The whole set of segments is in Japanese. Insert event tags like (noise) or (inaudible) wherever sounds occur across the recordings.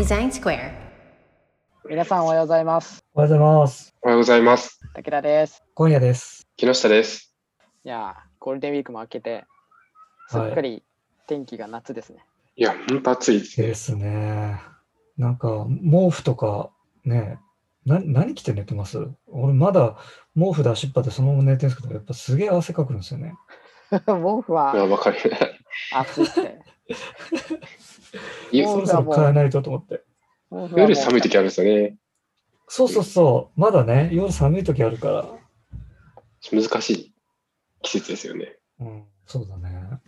Design Square. 皆さんおはようございます。おはようございます。おはようございます。武田です。今夜です。木下です。いやー、ゴールデンウィークも明けて、すっかり天気が夏ですね。いや、ほんと暑いですね。ですね。なんか、毛布とか、ね、な何着て寝てます？俺まだ毛布で足っぱでそのまま寝てるんですけど、やっぱすげえ汗かくんですよね。(laughs) 毛布いや、はわかる。暑いって。そろそろ変えないとと思って。夜寒い時あるんですよね。そうそうそう。まだね、夜寒い時あるから。難しい季節ですよね。うん、そうだね。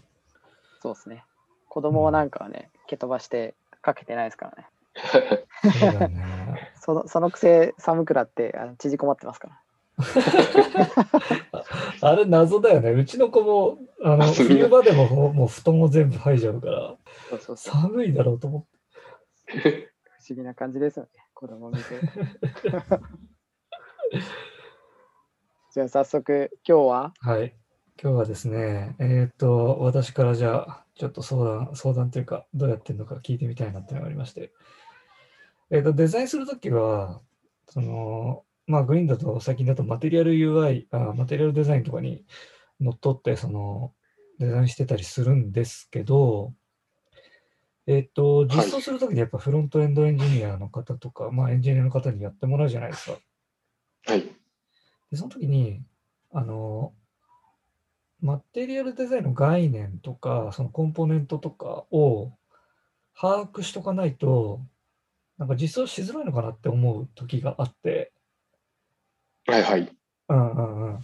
そうですね。子供なんかはね、蹴飛ばしてかけてないですからね。(laughs) そね。そのそのくせ寒くなってあの縮こまってますから。(laughs) あれ謎だよね。うちの子も、あの、(laughs) 冬場でもほもう布団を全部剥いじゃうから、そうそうそう。寒いだろうと思って。(laughs) 不思議な感じですよね。子供見て。じゃあ早速今日は？はい。今日はですね、えっ、と、私からじゃあ、ちょっと相談、相談というか、どうやってるのか聞いてみたいなっていうのがありまして、えっ、と、デザインするときは、その、まあ、グリーンだと、最近だとマテリアル UI、あマテリアルデザインとかにのっとって、その、デザインしてたりするんですけど、えっ、と、実装するときにやっぱフロントエンドエンジニアの方とか、まあ、エンジニアの方にやってもらうじゃないですか。はい。で、その時に、あの、マテリアルデザインの概念とか、そのコンポーネントとかを把握しとかないと、なんか実装しづらいのかなって思う時があって、はいはい。うんうんうん。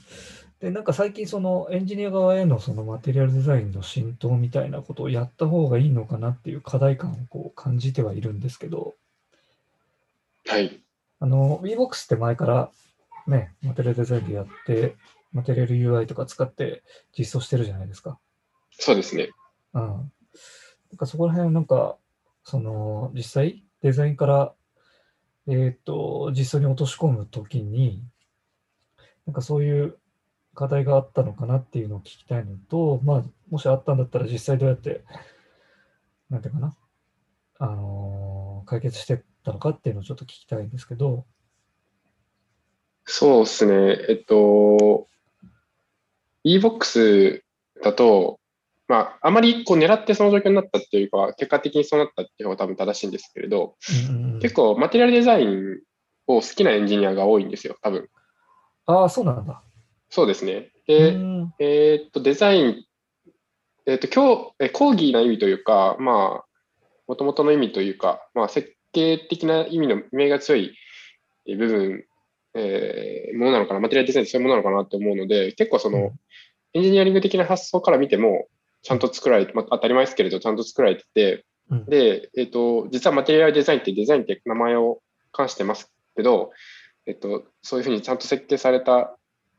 で、なんか最近そのエンジニア側へのそのマテリアルデザインの浸透みたいなことをやった方がいいのかなっていう課題感をこう感じてはいるんですけど、はい。あの、WeBox って前からね、マテリアルデザインでやって、マテリアル UI とか使って実装してるじゃないですか。そうですね。うん。なんかそこら辺なんか、その、実際デザインから、えっ、と、実装に落とし込むときに、なんかそういう課題があったのかなっていうのを聞きたいのと、まあ、もしあったんだったら実際どうやって、なんていうかな、あのー解決してったのかっていうのをちょっと聞きたいんですけど、そうですね。えっと、e-box だと、まあ、あまりこう狙ってその状況になったっていうかは、結果的にそうなったっていう方が多分正しいんですけれど、うんうんうん結構マテリアルデザインを好きなエンジニアが多いんですよ、多分。ああ、そうなんだ。そうですね。うで、んえーっと、デザイン、えーっと、今日、え講義な意味というか、まあ、もともとの意味というか、まあ、設計的な意味の意味が強いえー部分、えーものなのかな、マテリアルデザインってそういうものなのかなと思うので、結構その、エンジニアリング的な発想から見ても、ちゃんと作られて、まあ、当たり前ですけれど、ちゃんと作られてて、うんで、えーっと、実はマテリアルデザインってデザインって名前を冠してますけど、えっと、そういうふうにちゃんと設計された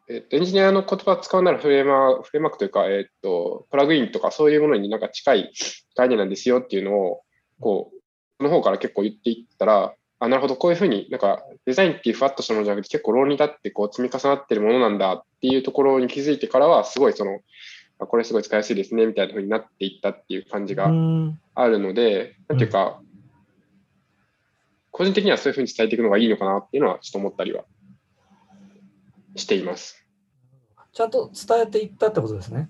えっと、エンジニアの言葉を使うならフレームワーク、フレームワークというか、えっと、プラグインとかそういうものになんか近い概念なんですよっていうのを、こう、その方から結構言っていったら、あ、なるほど、こういうふうになんかデザインっていうふわっとしたものじゃなくて結構論理だってこう積み重なってるものなんだっていうところに気づいてからは、すごいその、あこれすごい使いやすいですねみたいなふうになっていったっていう感じがうん。あるので、なんていうか、個人的にはそういうふうに伝えていくのがいいのかなっていうのはちょっと思ったりはしています。ちゃんと伝えていったってことですね。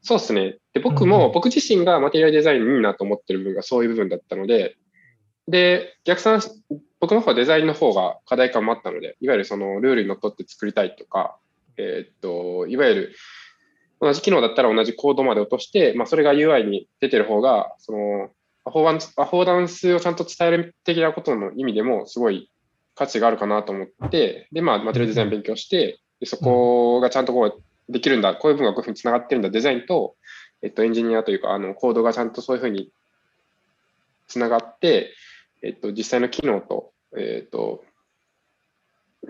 そうですね。で、僕うんも、僕自身がマテリアルデザインいいなと思ってる部分がそういう部分だったので、で、逆算、僕の方はデザインの方が課題感もあったので、いわゆるそのルールにのっとって作りたいとか、えーっと、いわゆる同じ機能だったら同じコードまで落として、まあ、それが UI に出てる方が、その、アフォーダンス、アフォーダンスをちゃんと伝える的なことの意味でも、すごい価値があるかなと思って、で、まあ、マテリアルデザイン勉強して、でそこがちゃんとこうできるんだ、こういう部分がこういうふうにつながってるんだ、デザインと、えっと、エンジニアというか、あの、コードがちゃんとそういうふうにつながって、えっと、実際の機能と、えっと、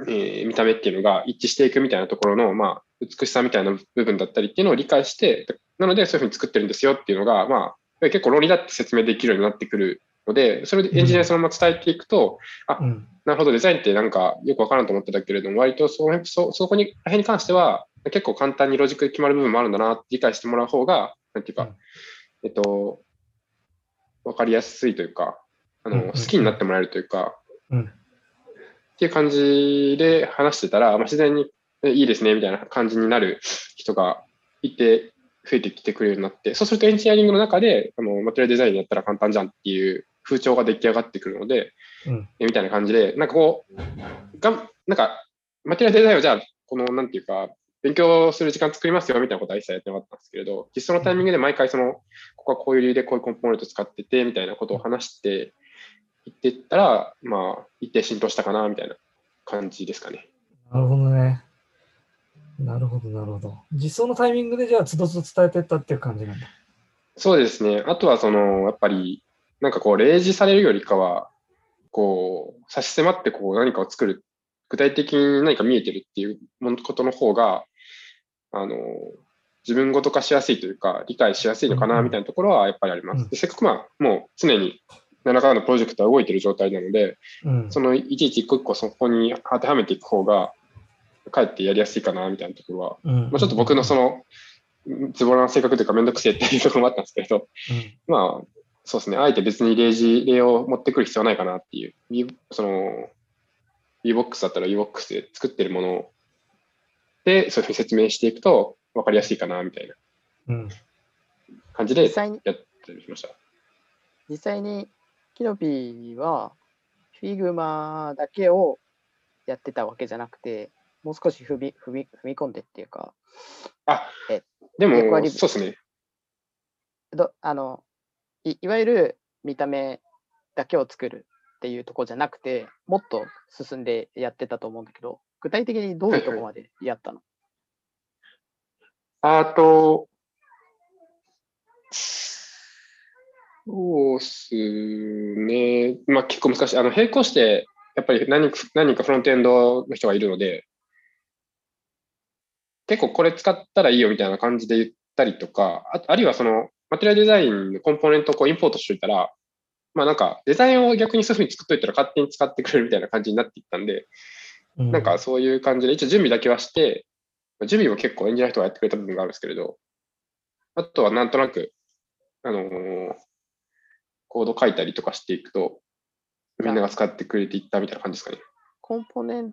えー見た目っていうのが一致していくみたいなところの、まあ、美しさみたいな部分だったりっていうのを理解して、なのでそういうふうに作ってるんですよっていうのが、まあ、結構論理だって説明できるようになってくるので、それでエンジニアにそのまま伝えていくと、うん。なるほど、デザインってなんかよくわからんと思ってたけれども、割とそのそそこに、ら辺に関しては、結構簡単にロジックで決まる部分もあるんだな理解してもらう方が、なんていうか、うん。えっと、わかりやすいというか、あうんうんうん。の好きになってもらえるというか、うん。っていう感じで話してたら、まあ、自然にえいいですねみたいな感じになる人がいて、増えてきてくれるようになって、そうするとエンジニアリングの中であのマテリアルデザインやったら簡単じゃんっていう風潮が出来上がってくるので、うんえみたいな感じで、なんかこう、がんなんかマテリアルデザインをじゃあ、このなんていうか、勉強する時間作りますよみたいなことは一切やってなかったんですけれど、実装のタイミングで毎回その、ここはこういう理由でこういうコンポーネント使っててみたいなことを話していってったら、まあ、一定浸透したかなみたいな感じですかね。なるほどね。なるほど、なるほど。実装のタイミングでじゃあ、つどつど伝えてったっていう感じなんだ。そうですね。あとはその、やっぱり、なんかこう、例示されるよりかは、こう、差し迫ってこう何かを作る、具体的に何か見えてるっていうことの方が、あの、自分ごと化しやすいというか、理解しやすいのかな、みたいなところはやっぱりありまうんす。でせっかくまあ、もう常に何らかのプロジェクトは動いてる状態なので、うん。そのいちいち一個一個そこに当てはめていく方が、かえってやりやすいかな、みたいなところは、うんまあ、ちょっと僕のその、ズボラな性格というかめんどくせえっていうところもあったんですけど、まあ、そうですね、あえて別に例示、例を持ってくる必要はないかなっていう、その、VBOX だったら VBOX で作ってるもので、そういうふうに説明していくと分かりやすいかなみたいなうん。うん。感じでや実際にったりしました。実際にキノピーは Figma だけをやってたわけじゃなくて、もう少し踏み踏み踏み込んでっていうか、あえ、でも、そうですね。どあのいいわゆる見た目だけを作るっていうところじゃなくて、もっと進んでやってたと思うんだけど、具体的にどういうところまでやったの？あと、そうっすね。まあ結構難しい。あの、並行して、やっぱり何人何人かフロントエンドの人がいるので、結構これ使ったらいいよみたいな感じで言ったりとか、ああるいはその、マテリアルデザインのコンポーネントをこうインポートしといたら、まあなんかデザインを逆にそういうふうに作っといたら勝手に使ってくれるみたいな感じになっていったんで、うんなんか、そういう感じで、一応準備だけはして、準備も結構エンジニアの人がやってくれた部分があるんですけれど、あとはなんとなく、あのーコード書いたりとかしていくと、みんなが使ってくれていったみたいな感じですかね。コンポーネン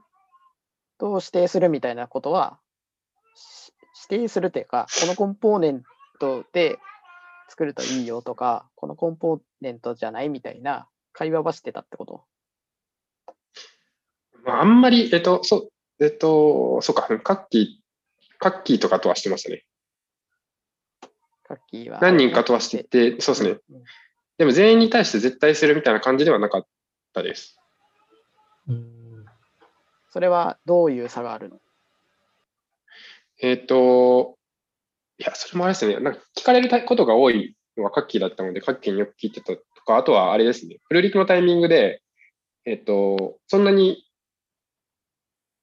トを指定するみたいなことは、定するっていうか、このコンポーネントで作るといいよとか、このコンポーネントじゃないみたいな会話はしてたってこと？まあ、あんまり、えっと、そう、えっと、そうか、カッキー、カッキーとかとはしてましたね。カッキーは。何人かとはしてて、そうですね。うんでも全員に対して絶対するみたいな感じではなかったです。うん。それはどういう差があるの？えっ、と、いや、それもあれですね。なんか聞かれることが多いのがカッキーだったので、カッキーによく聞いてたとか、あとはあれですね。フルリクのタイミングで、えっ、と、そんなに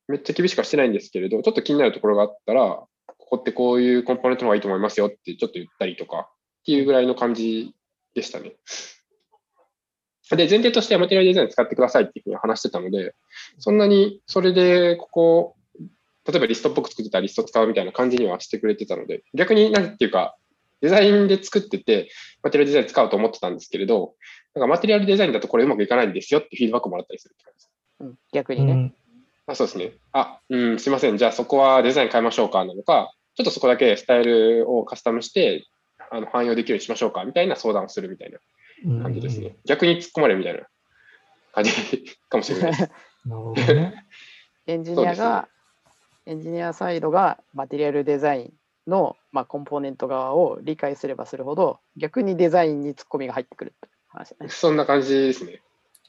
めっちゃ厳しくはしてないんですけれど、ちょっと気になるところがあったら、ここってこういうコンポーネントの方がいいと思いますよってちょっと言ったりとかっていうぐらいの感じでしたね。で、前提としてはマテリアルデザイン使ってくださいっていうふうに話してたので、そんなにそれでここ、例えばリストっぽく作ってたらリスト使うみたいな感じにはしてくれてたので、逆になんていうか、デザインで作ってて、マテリアルデザイン使おうと思ってたんですけれど、なんかマテリアルデザインだとこれうまくいかないんですよってフィードバックもらったりするって感じです。うん、逆にね。うん。あそうですね。あ、うん、すいません。じゃあそこはデザイン変えましょうかなのか、ちょっとそこだけスタイルをカスタムして、あの汎用できるようにしましょうかみたいな相談をするみたいな感じですね。逆に突っ込まれるみたいな感じかもしれないです。(laughs) なるほどね。(laughs) エンジニアが、エンジニアサイドがマテリアルデザインの、まあ、コンポーネント側を理解すればするほど、逆にデザインにツッコミが入ってくるって話だね。そんな感じですね。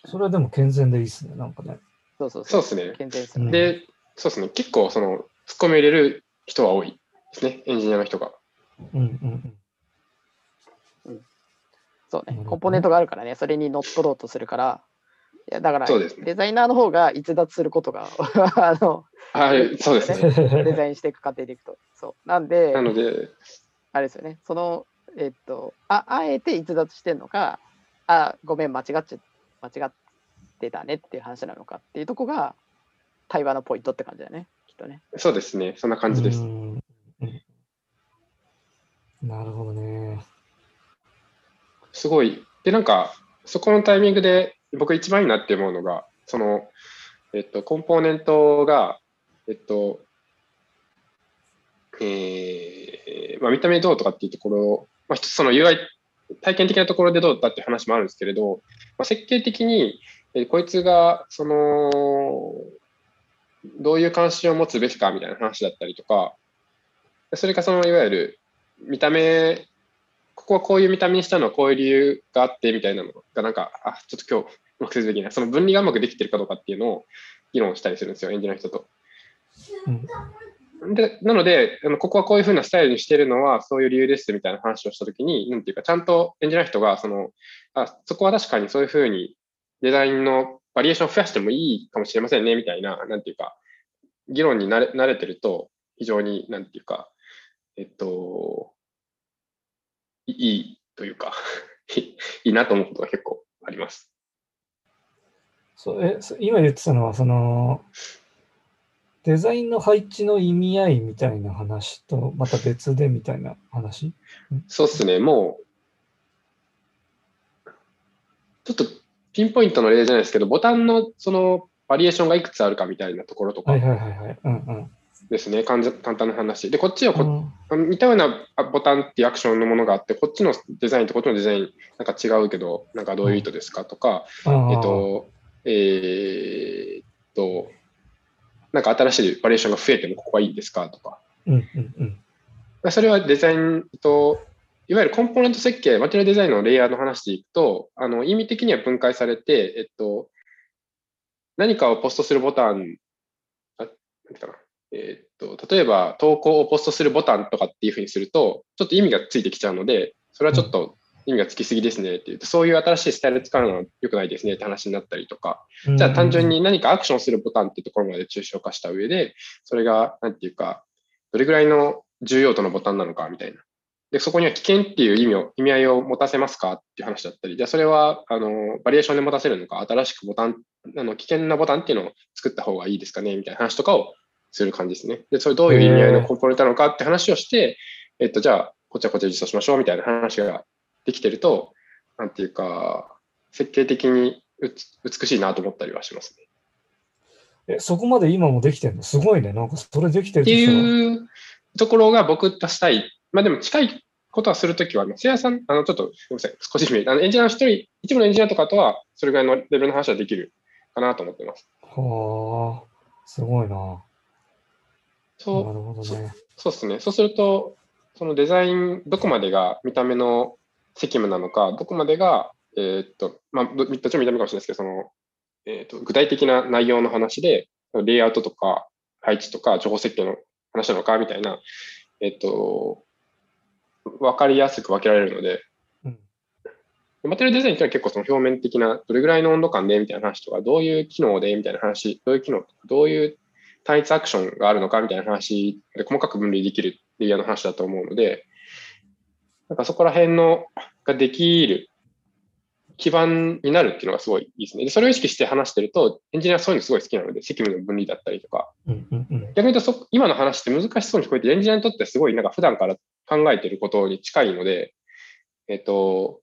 それはでも健全でいいっすね、なんかね。そうそうそうですね。健全ですよね。で、そうですね。結構、その、突っ込み入れる人は多いですね。エンジニアの人が。うんうんそうねなるほどね。コンポーネントがあるからね、それに乗っ取ろうとするから、いやだから、そうですねデザイナーの方が逸脱することが (laughs) あのあそうですね。デうん。ザインしていく過程でいくと。そうなんで、なので、あれですよね、その、えっと、ああえて逸脱してんのか、あ、ごめん、間違っちゃ、間違ってたねっていう話なのかっていうとこが、対話のポイントって感じだね、きっとね。そうですね。そんな感じです。なるほどね。すごい。で、なんか、そこのタイミングで僕一番いいなって思うのが、その、えっと、コンポーネントが、えっと、えーまあ、見た目どうとかっていうところ、まあ、一つその UI、体験的なところでどうだっていう話もあるんですけれど、まあ、設計的に、えーこいつが、その、どういう関心を持つべきかみたいな話だったりとか、それかそのいわゆる見た目、ここはこういう見た目にしたのはこういう理由があってみたいなのがなんか、あ、ちょっと今日ない。その分離がうまくできてるかどうかっていうのを議論したりするんですよ、エンジニアの人と。うんでなので、あのここはこういうふうなスタイルにしてるのはそういう理由ですみたいな話をしたときに、なんていうか、ちゃんとエンジニアの人がそのあ、そこは確かにそういうふうにデザインのバリエーションを増やしてもいいかもしれませんねみたいな、なんていうか、議論に慣れ慣れてると、非常に、なんていうか、えっと、いいいというか、(laughs) いいなと思うことが結構あります。そうえそ今言ってたのは、その、デザインの配置の意味合いみたいな話と、また別でみたいな話？そうっすね、もう、ちょっとピンポイントの例じゃないですけど、ボタンのそのバリエーションがいくつあるかみたいなところとかはいはいはいはい。うんうん。ですね、簡単な話。で、こっちはこ、うん似たようなあボタンっていうアクションのものがあって、こっちのデザインとこっちのデザインなんか違うけど、なんかどういう意図ですかとか、えっと、えーっと、なんか新しいバリエーションが増えてもここはいいですかとか、うんうんうん。まあそれはデザインと、いわゆるコンポーネント設計、マテリアルデザインのレイヤーの話でいくと、あの意味的には分解されて、えっと、何かをポストするボタン、あなんていうかな、えっと、例えば投稿をポストするボタンとかっていうふうにすると、ちょっと意味がついてきちゃうので、それはちょっと意味がつきすぎですねって言って、そういう新しいスタイル使うのは良くないですねって話になったりとか、じゃあ単純に何かアクションするボタンっていうところまで抽象化した上で、それが、なんていうか、どれぐらいの重要度のボタンなのかみたいな。で、そこには危険っていう意味を、意味合いを持たせますかっていう話だったり、じゃあそれは、あの、バリエーションで持たせるのか、新しくボタン、あの、危険なボタンっていうのを作った方がいいですかねみたいな話とかをする感じですね。で、それどういう意味合いのコンポーネントなのかって話をして、えっと、じゃあ、こっちはこっちで実装しましょうみたいな話ができてると、なんていうか、設計的に美しいなと思ったりはしますね。え、そこまで今もできてるの？すごいね。なんかそれできてるっていうところが僕としたい。まあでも近いことはするときは、せいやさん、あの、ちょっと、すみません、少し見あのエンジニアの一人、一部のエンジニアとかとは、それぐらいのレベルの話はできるかなと思ってます。はあ、すごいな。なそう、るほどね。そうですね。そうすると、そのデザイン、どこまでが見た目の責務なのか、どこまでが、えーっと、まあ、どどっちも見た目かもしれないですけど、その、えーっと、具体的な内容の話で、レイアウトとか、配置とか、情報設計の話なのか、みたいな、えーっと、わかりやすく分けられるので、うん。マテリアルデザインっていうのは結構その表面的な、どれぐらいの温度感でみたいな話とか、どういう機能でみたいな話、どういう機能、どういう単一アクションがあるのかみたいな話で細かく分類できるレイヤーの話だと思うので、なんかそこら辺のができる基盤になるっていうのがすごいいいですね。で、それを意識して話してると、エンジニアはそういうのすごい好きなので、責務の分離だったりとか、うんうんうん。逆に言うとそ、今の話って難しそうに聞こえて、エンジニアにとってすごいなんか普段から考えてることに近いので、えっと、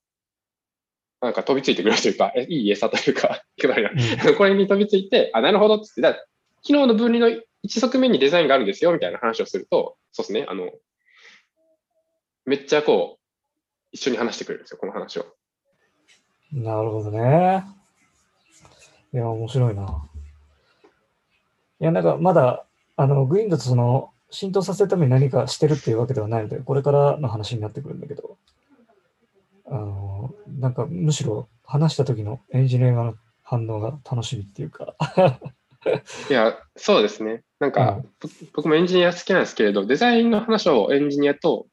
なんか飛びついてくれるというか、え (laughs) いい餌というか、(laughs) これに飛びついて、あ、なるほどっつって、だから機能の分離の一側面にデザインがあるんですよみたいな話をすると、そうですね、あの、めっちゃこう、一緒に話してくれるんですよ、この話を。なるほどね。いや、面白いな。いや、なんかまだ、あの、グリーンだとその、浸透させるために何かしてるっていうわけではないので、これからの話になってくるんだけど、あの、なんかむしろ話した時のエンジニアの反応が楽しみっていうか、いや、そうですね。なんか、ぼ僕もエンジニア好きなんですけれど、デザインの話をエンジニアと、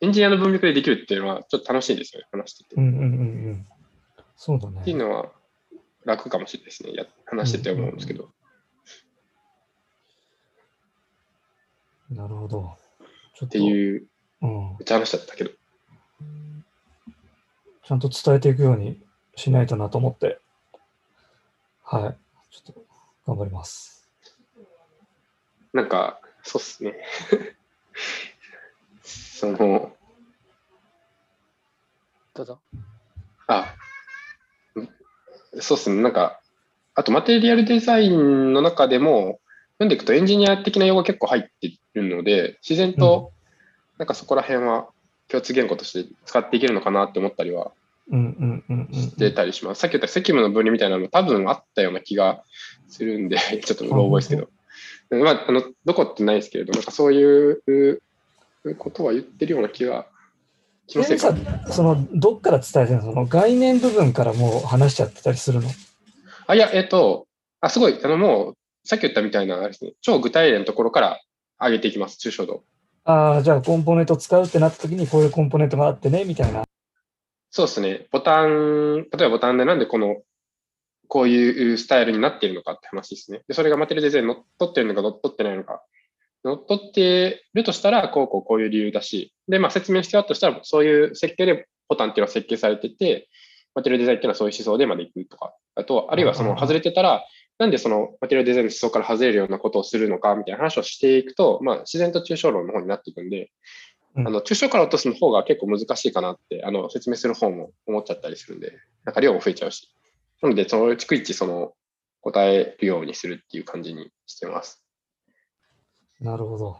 エンジニアの文脈でできるっていうのは、ちょっと楽しいんですよね、話してて。うんうんうんうん。そうだね。っていうのは楽かもしれないですね。や話してて思うんですけど。なるほど。ちょっと、っていう、うん、めっちゃ話しちゃったけど。ちゃんと伝えていくようにしないとなと思って、はい、ちょっと頑張ります。なんか、そうっすね。その、どうぞ。あ、そうですね、なんか、あとマテリアルデザインの中でも、読んでいくとエンジニア的な用語が結構入っているので、自然と、なんかそこら辺は共通言語として使っていけるのかなって思ったりはうんうんうんうん。してたりします。さっき言った積務の分離みたいなのも多分あったような気がするんで、(laughs) ちょっとうろ覚えですけど。まあ、あの、どこってないですけれど、なんかそういうことは言ってるような気がしませんかさその、どっから伝えてるの？その概念部分からもう話しちゃってたりするの？あ、いや、えっ、と、あ、すごい、あの、もう、さっき言ったみたいな、あれですね、超具体例のところから上げていきます、抽象度。ああ、じゃあコンポーネント使うってなった時にこういうコンポーネントがあってね、みたいな。そうですね。ボタン、例えばボタンでなんでこの、こういうスタイルになっているのかって話ですね。で、それがマテリアルデザインに乗っ取ってるのか乗っ取ってないのか。乗っ取ってるとしたら、こうこうこういう理由だし、で、まあ説明してあるとしたら、そういう設計でボタンっていうのは設計されてて、マテリアルデザインっていうのはそういう思想でまでいくとか、あと、あるいはその外れてたら、なんでそのマテリアルデザインの思想から外れるようなことをするのかみたいな話をしていくと、まあ自然と抽象論の方になっていくんで、あの、抽象から落とすの方が結構難しいかなって、あの、説明する方も思っちゃったりするんで、なんか量も増えちゃうし。なので、その逐一その答えるようにするっていう感じにしてます。なるほど。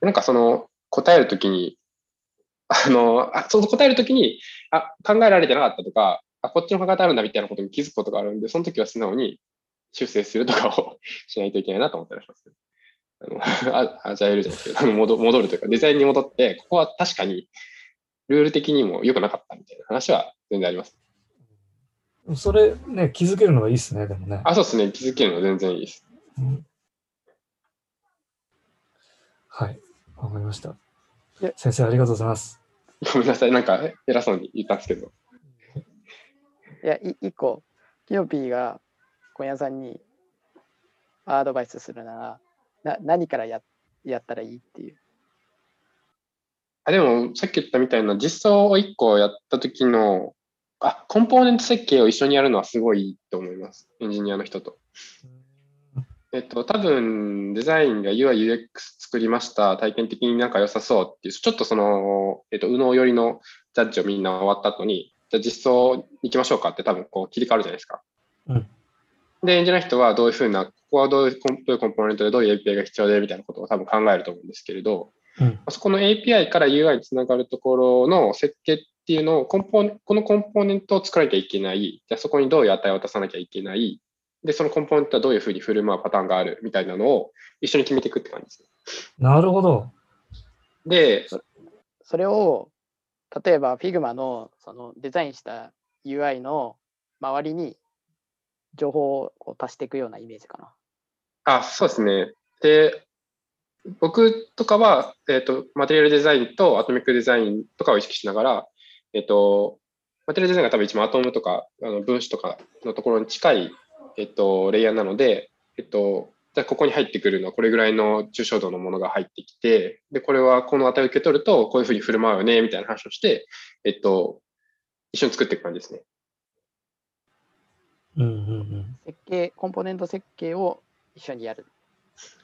なんかその答えるときに、あの、あその答えるときに、あ、考えられてなかったとか、あ、こっちの考え方あるんだみたいなことに気づくことがあるんで、その時は素直に修正するとかを (laughs) しないといけないなと思ったりします。あの (laughs) あアジャイルじゃないですけど、戻戻るというか、デザインに戻って、ここは確かにルール的にも良くなかったみたいな話は全然あります。それね、気づけるのがいいですね、でもね。あ、そうですね。気づけるのは全然いいです。うんはい、わかりましたで。先生、ありがとうございます。ごめんなさい。なんか偉そうに言ったんですけど。(laughs) いや、い一個、キヨピーが小屋さんにアドバイスするなら、な何からややったらいいっていう。あでも、さっき言ったみたいな実装を1個やった時の、あ、コンポーネント設計を一緒にやるのはすごいいいと思います。エンジニアの人と。えっと、多分、デザインが UI、UX 作りました。体験的になんか良さそうっていう、ちょっとその、えっと、右脳寄りのジャッジをみんな終わった後に、じゃあ実装に行きましょうかって多分こう切り替わるじゃないですか。うんで、エンジニアの人はどういうふうな、ここはどういうコンどういうコンポーネントでどういう API が必要でみたいなことを多分考えると思うんですけれど、うんそこの API から UI につながるところの設計っていうのをコンポーネ、このコンポーネントを作らなきゃいけない。じゃあそこにどういう値を渡さなきゃいけない。で、そのコンポーネントはどういうふうに振る舞うパターンがあるみたいなのを一緒に決めていくって感じですね。なるほど。で、それを、例えば Figma のそのデザインした UI の周りに情報をこう足していくようなイメージかな。あ、そうですね。で、僕とかは、えっ、と、マテリアルデザインとアトミックデザインとかを意識しながら、えっ、と、マテリアルデザインが多分一番アトムとかあの分子とかのところに近い、えっ、と、レイヤーなので、えっ、と、じゃあここに入ってくるのはこれぐらいの抽象度のものが入ってきて、で、これはこの値を受け取るとこういうふうに振る舞うよね、みたいな話をして、えっ、と、一緒に作っていく感じですね。うんうんうん。設計、コンポーネント設計を一緒にやる。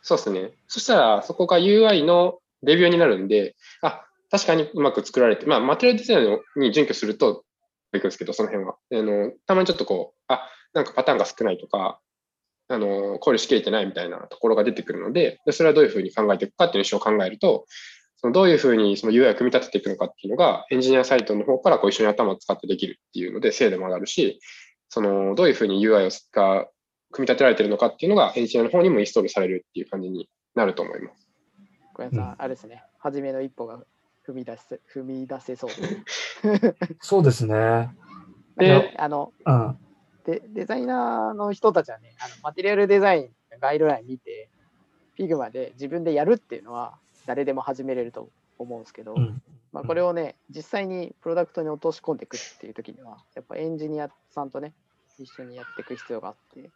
そうですね。そしたら、そこが UI のレビューになるんで、あ、確かにうまく作られて、まあ、マテリアルデザインに準拠するといくんですけど、その辺は。あの、たまにちょっとこう、あ、なんかパターンが少ないとか、あの、考慮しきれてないみたいなところが出てくるので、でそれはどういうふうに考えていくかっていうのを考えると、そのどういうふうにその UI を組み立てていくのかっていうのが、エンジニアサイトの方からこう一緒に頭を使ってできるっていうので、精度も上がるし、その、どういうふうに UI をが組み立てられてるのかっていうのが、エンジニアの方にもインストールされるっていう感じになると思います。小屋さん、うんあれですね。初めの一歩が踏み出せ踏み出せそうです。(laughs) そうですね。であのうん。で、デザイナーの人たちはね、あのマテリアルデザインのガイドライン見て、Figma で自分でやるっていうのは誰でも始めれると思うんですけど、うん。まあ、これをね、実際にプロダクトに落とし込んでいくっていう時には、やっぱエンジニアさんとね、一緒にやっていく必要があって、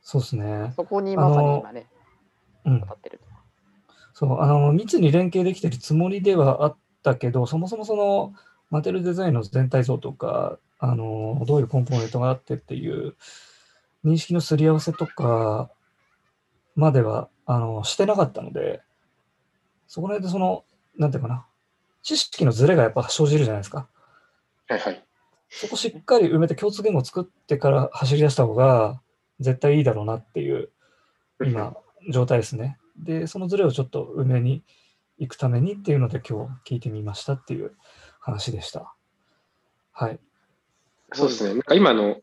そうですね。そこにまさに今ね、うん当。たってると。そう、あの、密に連携できてるつもりではあったけど、そもそもその、マテルデザインの全体像とか、あの、どういうコンポーネントがあってっていう、認識のすり合わせとかまでは、あの、してなかったので、そこら辺でその、なんていうかな、知識のズレがやっぱ生じるじゃないですか。はいはい。そこしっかり埋めて共通言語を作ってから走り出した方が絶対いいだろうなっていう今、状態ですね。で、そのズレをちょっと埋めに行くためにっていうので今日聞いてみましたっていう話でした。はい。そうですね。なんか今の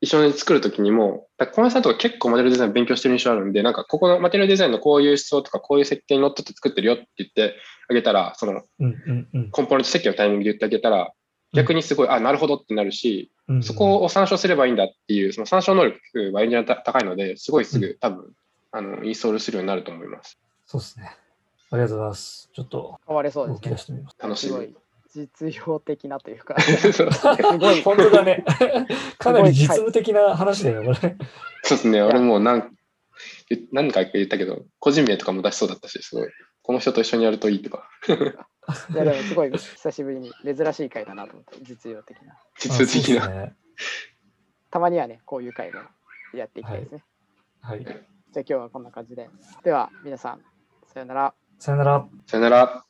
一緒に作るときにも、小林さんとか結構マテリアルデザイン勉強してる印象あるんで、なんかここのマテリアルデザインのこういう思想とかこういう設計にのっとって作ってるよって言ってあげたら、そのうんうんうんコンポーネント設計のタイミングで言ってあげたら、逆にすごい、あ、なるほどってなるし。そこを参照すればいいんだっていう、その参照能力はエンジニアた高いので、すごいすぐ多分、あの、インストールするようになると思います。そうですね。ありがとうございます。ちょっと変われそうで動すね。き出してみます。楽しみすごい。実用的なというか、(laughs) そうすごい本当だね。(laughs) かなり実務的な話だよ、これ。そうですね。俺もう何、何回か言ったけど、個人名とかも出しそうだったし、すごい。この人と一緒にやるといいとか、(laughs) いやでもすごい久しぶりに珍しい回だなと思って、実用的な。実用的な。ねたまにはね、こういう回もやっていきたいですね。はい。じゃあ今日はこんな感じで。では皆さん、さよなら。さよなら。さよなら。